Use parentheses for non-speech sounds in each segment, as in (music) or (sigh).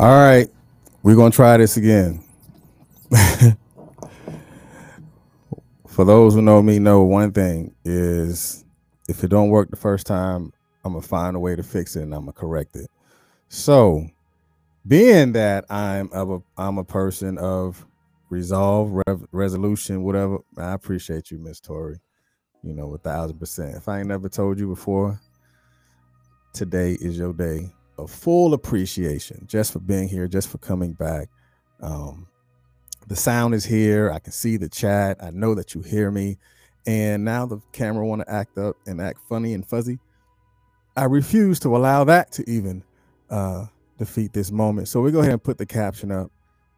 All right, we're gonna try this again. (laughs) For those who know me, know one thing is if it don't work the first time, I'm gonna find a way to fix it and I'm gonna correct it. So, being that I'm of a I'm a person of resolve, rev, resolution, whatever. I appreciate you, Miss Tori. You know, a thousand percent. If I ain't never told you before, today is your day of full appreciation just for being here, just for coming back. Um, the sound is here. I can see the chat. I know that you hear me. And now the camera want to act up and act funny and fuzzy. I refuse to allow that to even uh, defeat this moment. So we go ahead and put the caption up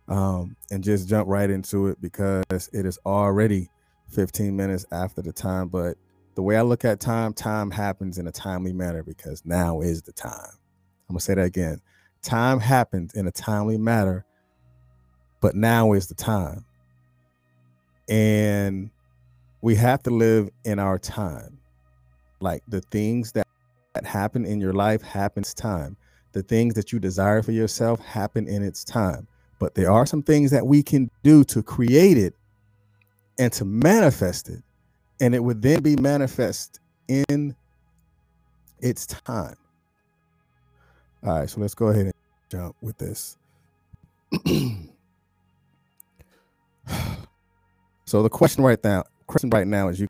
um, and just jump right into it because it is already 15 minutes after the time. But the way I look at time, time happens in a timely manner because now is the time. I'm gonna say that again. Time happens in a timely manner, but now is the time. And we have to live in our time. Like the things that, that happen in your life happens time. The things that you desire for yourself happen in its time. But there are some things that we can do to create it and to manifest it. And it would then be manifest in its time. All right, so let's go ahead and jump with this. (clears throat) so the question right now, question right now, as you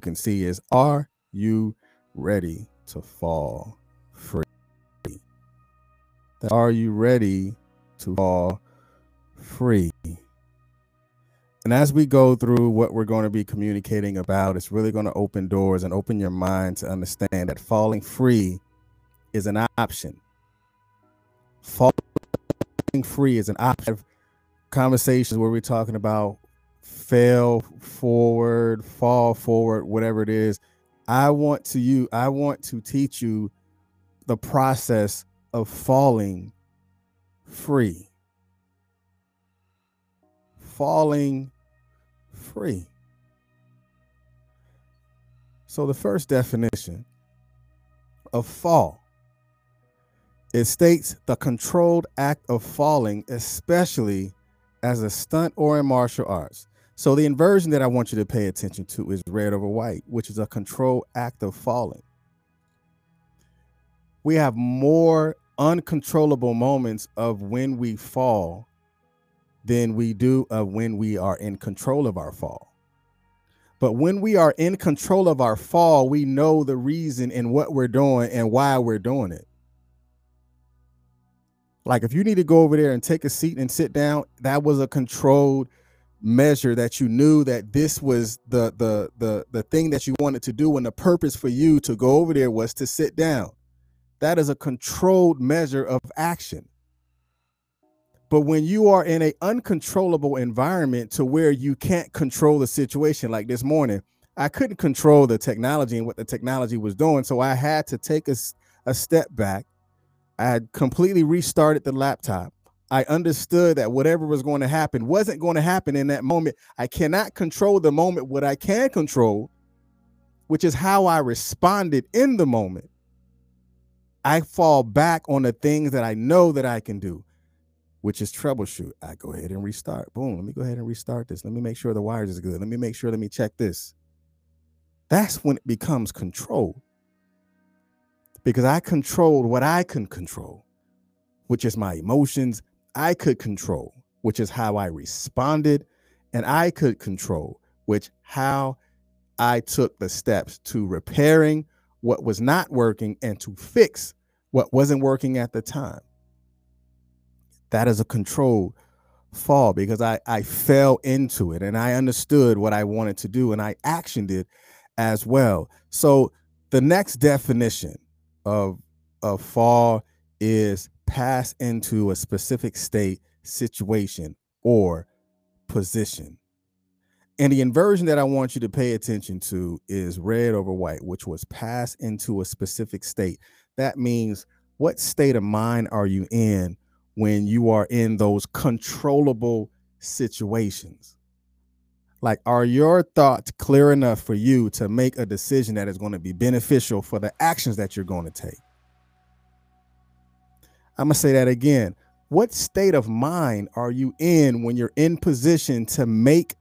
can see, is are you ready to fall free? Are you ready to fall free? And as we go through what we're going to be communicating about, it's really going to open doors and open your mind to understand that falling free is an option falling free is an option. Conversations where we're talking about fail forward, fall forward, whatever it is. I want to you, I want to teach you the process of falling free. Falling free. So the first definition of fall it states the controlled act of falling, especially as a stunt or in martial arts. So the inversion that I want you to pay attention to is red over white, which is a controlled act of falling. We have more uncontrollable moments of when we fall than we do of when we are in control of our fall. But when we are in control of our fall, we know the reason and what we're doing and why we're doing it. Like if you need to go over there and take a seat and sit down, that was a controlled measure that you knew that this was the the the the thing that you wanted to do and the purpose for you to go over there was to sit down. That is a controlled measure of action. But when you are in an uncontrollable environment to where you can't control the situation, like this morning, I couldn't control the technology and what the technology was doing. So I had to take a, a step back I had completely restarted the laptop. I understood that whatever was going to happen wasn't going to happen in that moment. I cannot control the moment. What I can control, which is how I responded in the moment, I fall back on the things that I know that I can do, which is troubleshoot. I go ahead and restart. Boom. Let me go ahead and restart this. Let me make sure the wires is good. Let me make sure, let me check this. That's when it becomes control because I controlled what I can control, which is my emotions. I could control, which is how I responded, and I could control, which how I took the steps to repairing what was not working and to fix what wasn't working at the time. That is a controlled fall because I, I fell into it and I understood what I wanted to do and I actioned it as well. So the next definition of of fall is pass into a specific state, situation, or position. And the inversion that I want you to pay attention to is red over white, which was pass into a specific state. That means what state of mind are you in when you are in those controllable situations? Like, are your thoughts clear enough for you to make a decision that is going to be beneficial for the actions that you're going to take? I'm going to say that again. what state of mind are you in when you're in position to make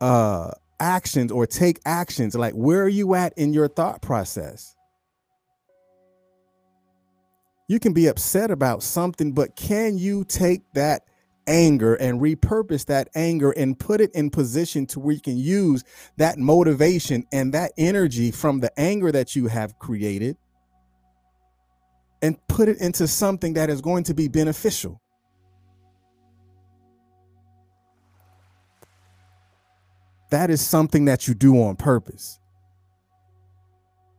uh actions or take actions like where are you at in your thought process you can be upset about something but can you take that anger and repurpose that anger and put it in position to where you can use that motivation and that energy from the anger that you have created and put it into something that is going to be beneficial. That is something that you do on purpose.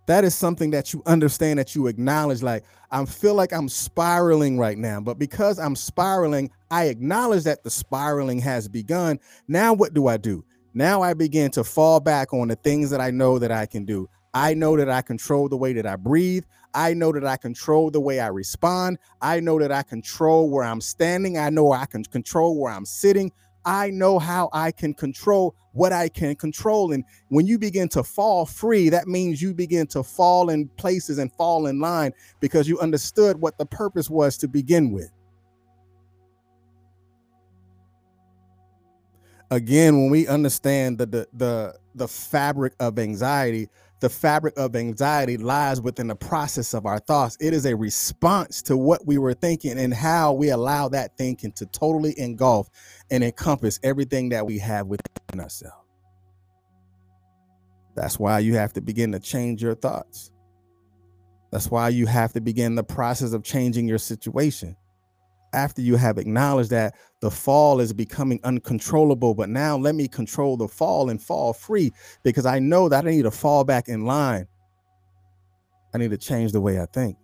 That is something that you understand, that you acknowledge. Like, I feel like I'm spiraling right now, but because I'm spiraling, I acknowledge that the spiraling has begun. Now, what do I do? Now I begin to fall back on the things that I know that I can do. I know that I control the way that I breathe. I know that I control the way I respond. I know that I control where I'm standing. I know I can control where I'm sitting. I know how I can control what I can control. And when you begin to fall free, that means you begin to fall in places and fall in line because you understood what the purpose was to begin with. Again, when we understand the the the, the fabric of anxiety, the fabric of anxiety lies within the process of our thoughts. It is a response to what we were thinking and how we allow that thinking to totally engulf and encompass everything that we have within ourselves. That's why you have to begin to change your thoughts. That's why you have to begin the process of changing your situation after you have acknowledged that the fall is becoming uncontrollable, but now let me control the fall and fall free because I know that I need to fall back in line. I need to change the way I think.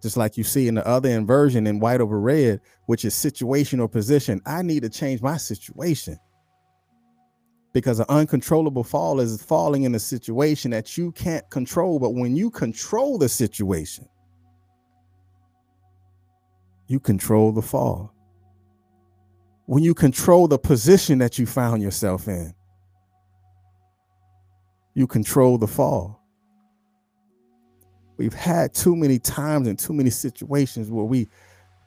Just like you see in the other inversion in white over red, which is situational position, I need to change my situation because an uncontrollable fall is falling in a situation that you can't control. But when you control the situation, you control the fall. When you control the position that you found yourself in, you control the fall. We've had too many times and too many situations where we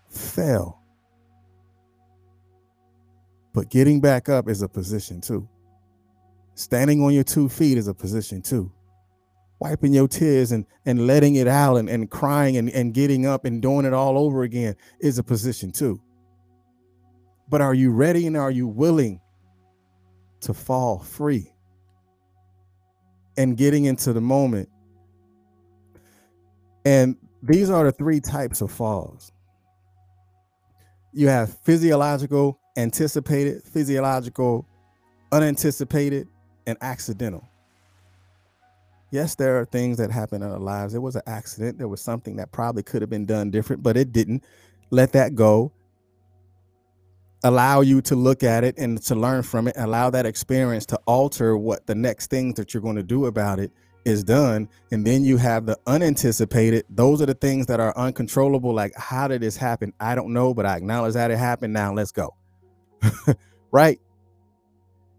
fell. But getting back up is a position too. Standing on your two feet is a position too wiping your tears and and letting it out and, and crying and, and getting up and doing it all over again is a position too but are you ready and are you willing to fall free and getting into the moment and these are the three types of falls you have physiological anticipated physiological unanticipated and accidental yes, there are things that happen in our lives. There was an accident. There was something that probably could have been done different, but it didn't. Let that go. Allow you to look at it and to learn from it. Allow that experience to alter what the next thing that you're going to do about it is done. And then you have the unanticipated. Those are the things that are uncontrollable. Like, how did this happen? I don't know, but I acknowledge that it happened. Now let's go. (laughs) right?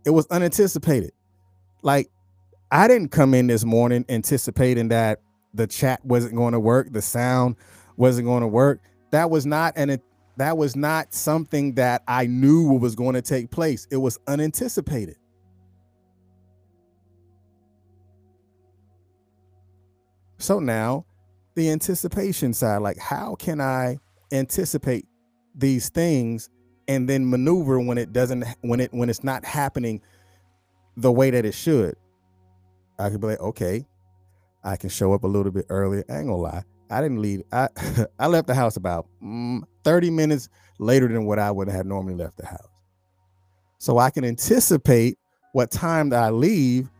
It was unanticipated. Like I didn't come in this morning anticipating that the chat wasn't going to work, the sound wasn't going to work. That was not an that was not something that I knew was going to take place. It was unanticipated. So now the anticipation side, like how can I anticipate these things and then maneuver when it doesn't when it when it's not happening the way that it should? I could be like, okay, I can show up a little bit earlier. I ain't gonna lie. I didn't leave. I (laughs) I left the house about mm, 30 minutes later than what I would have normally left the house. So I can anticipate what time that I leave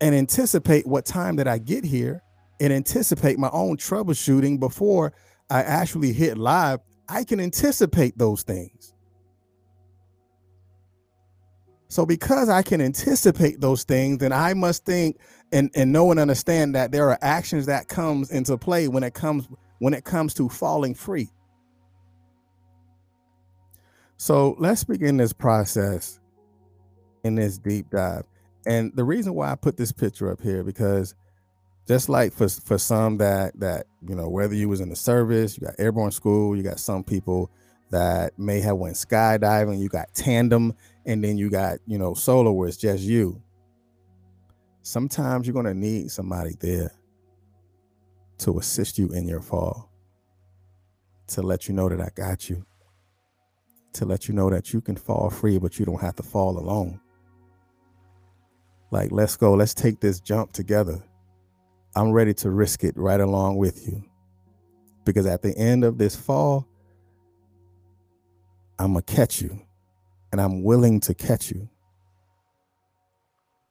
and anticipate what time that I get here and anticipate my own troubleshooting before I actually hit live. I can anticipate those things. So because I can anticipate those things, then I must think and, and know and understand that there are actions that comes into play when it comes when it comes to falling free. So let's begin this process in this deep dive. And the reason why I put this picture up here because just like for for some that that you know whether you was in the service you got airborne school you got some people that may have went skydiving you got tandem and then you got you know solo where it's just you. Sometimes you're going to need somebody there to assist you in your fall to let you know that i got you to let you know that you can fall free but you don't have to fall alone. Like let's go let's take this jump together. I'm ready to risk it right along with you. Because at the end of this fall, I'm to catch you and I'm willing to catch you.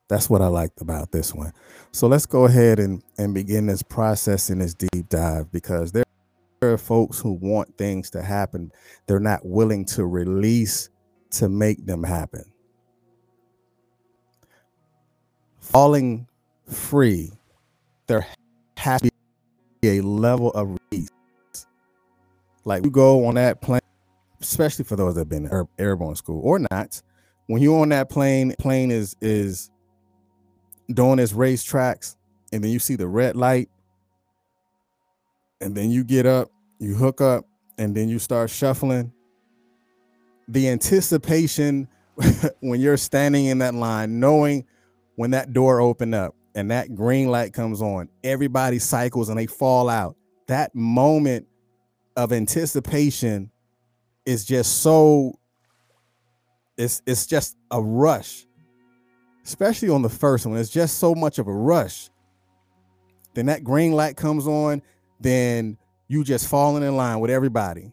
That's what I liked about this one. So let's go ahead and, and begin this process in this deep dive because there are folks who want things to happen. They're not willing to release to make them happen. Falling free there has to be a level of release. Like you go on that plane, especially for those that have been air, airborne school or not. When you're on that plane, plane is is doing its race tracks, and then you see the red light, and then you get up, you hook up, and then you start shuffling. The anticipation (laughs) when you're standing in that line, knowing when that door opened up, and that green light comes on, everybody cycles and they fall out. That moment of anticipation is just so it's it's just a rush. Especially on the first one, it's just so much of a rush. Then that green light comes on, then you just falling in line with everybody.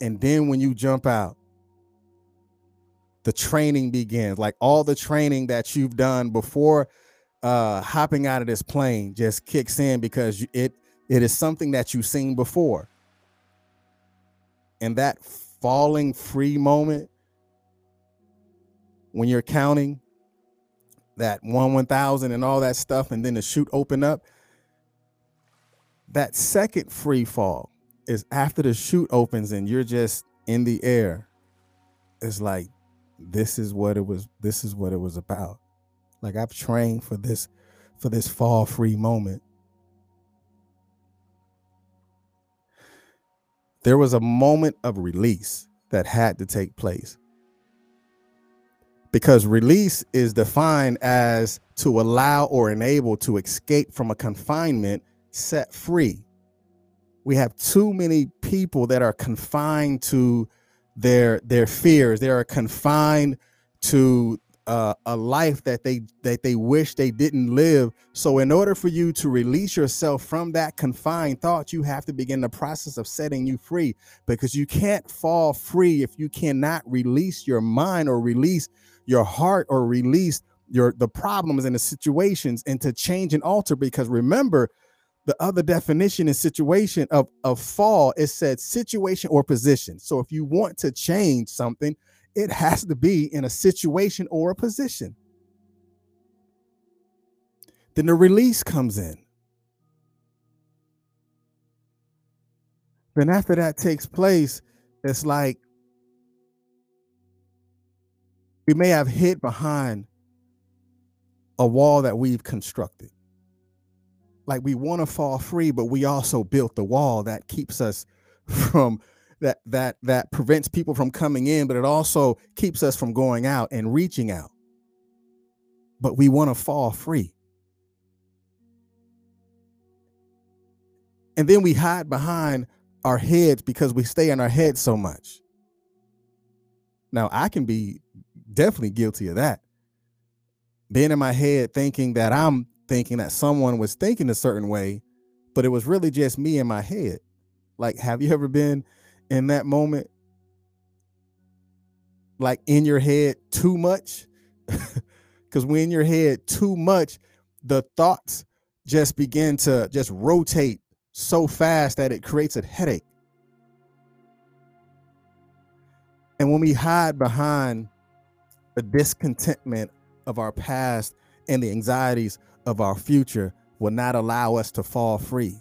And then when you jump out, the training begins. Like all the training that you've done before uh, hopping out of this plane just kicks in because it it is something that you've seen before. And that falling free moment when you're counting that one 1000 and all that stuff and then the chute open up. That second free fall is after the chute opens and you're just in the air. It's like this is what it was this is what it was about. Like I've trained for this for this fall free moment. There was a moment of release that had to take place. Because release is defined as to allow or enable to escape from a confinement set free. We have too many people that are confined to their their fears. They are confined to uh, a life that they that they wish they didn't live. So, in order for you to release yourself from that confined thought, you have to begin the process of setting you free because you can't fall free if you cannot release your mind or release your heart or release your the problems and the situations and to change and alter. Because remember, the other definition and situation of of fall is said situation or position. So, if you want to change something it has to be in a situation or a position. Then the release comes in. Then after that takes place, it's like we may have hid behind a wall that we've constructed. Like we want to fall free, but we also built the wall that keeps us (laughs) from that that that prevents people from coming in, but it also keeps us from going out and reaching out. But we want to fall free. And then we hide behind our heads because we stay in our heads so much. Now, I can be definitely guilty of that. Being in my head thinking that I'm thinking that someone was thinking a certain way, but it was really just me in my head. Like, have you ever been in that moment like in your head too much? (laughs) Because when your head too much the thoughts just begin to just rotate so fast that it creates a headache. And when we hide behind the discontentment of our past and the anxieties of our future will not allow us to fall free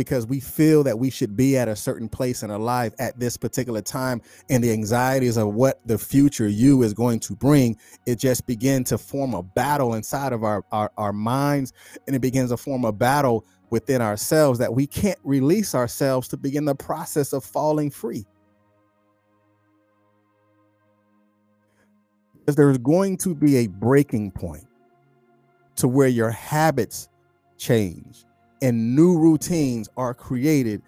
because we feel that we should be at a certain place in our life at this particular time and the anxieties of what the future you is going to bring it just begin to form a battle inside of our, our our minds and it begins to form a battle within ourselves that we can't release ourselves to begin the process of falling free. Because there's going to be a breaking point to where your habits change and new routines are created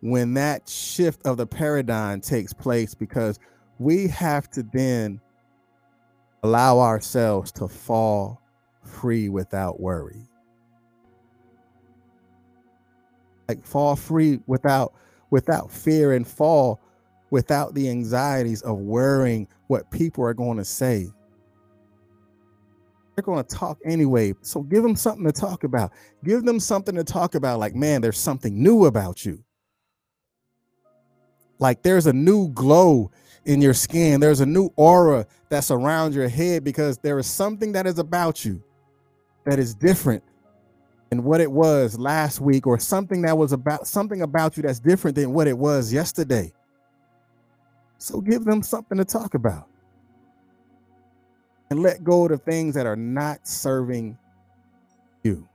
when that shift of the paradigm takes place because we have to then allow ourselves to fall free without worry. Like fall free without without fear and fall without the anxieties of worrying what people are going to say they're going to talk anyway. So give them something to talk about. Give them something to talk about. Like, man, there's something new about you. Like there's a new glow in your skin. There's a new aura that's around your head because there is something that is about you that is different than what it was last week, or something that was about something about you that's different than what it was yesterday. So give them something to talk about and let go of the things that are not serving you.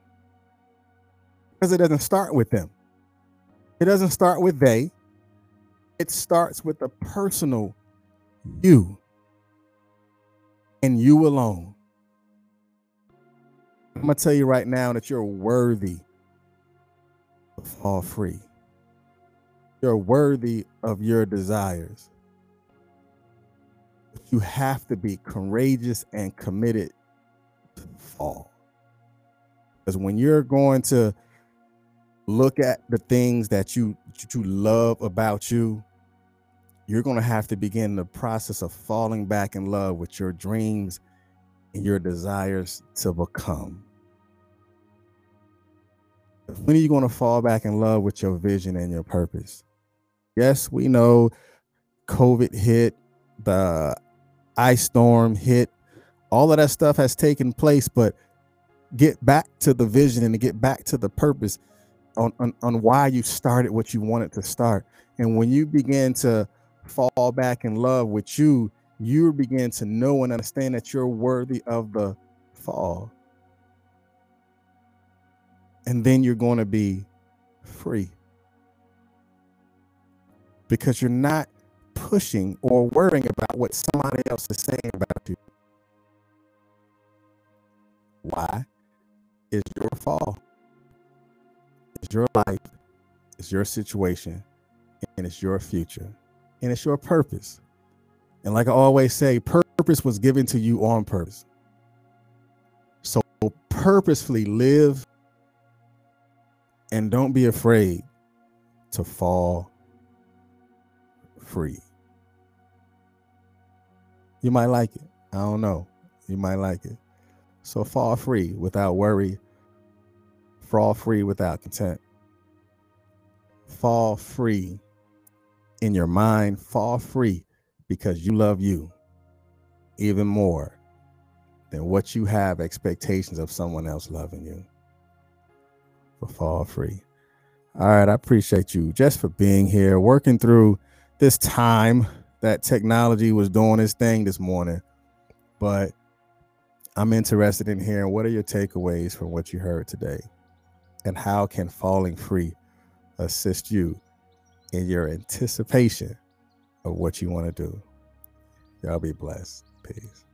Because it doesn't start with them. It doesn't start with they. It starts with the personal you and you alone. I'm going to tell you right now that you're worthy of fall free. You're worthy of your desires you have to be courageous and committed to fall. Because when you're going to look at the things that you that you love about you, you're going to have to begin the process of falling back in love with your dreams and your desires to become. When are you going to fall back in love with your vision and your purpose? Yes, we know COVID hit, the ice storm hit, all of that stuff has taken place, but get back to the vision and to get back to the purpose on, on, on why you started what you wanted to start. And when you begin to fall back in love with you, you begin to know and understand that you're worthy of the fall. And then you're going to be free because you're not pushing or worrying about what somebody else is saying about you. Why? It's your fall. It's your life. It's your situation. And it's your future. And it's your purpose. And like I always say, purpose was given to you on purpose. So purposefully live and don't be afraid to fall free. You might like it. I don't know. You might like it. So fall free without worry. Fall free without content. Fall free in your mind. Fall free because you love you even more than what you have expectations of someone else loving you. For fall free. All right. I appreciate you just for being here, working through this time that technology was doing its thing this morning, but I'm interested in hearing what are your takeaways from what you heard today, and how can falling free assist you in your anticipation of what you want to do. Y'all be blessed. Peace.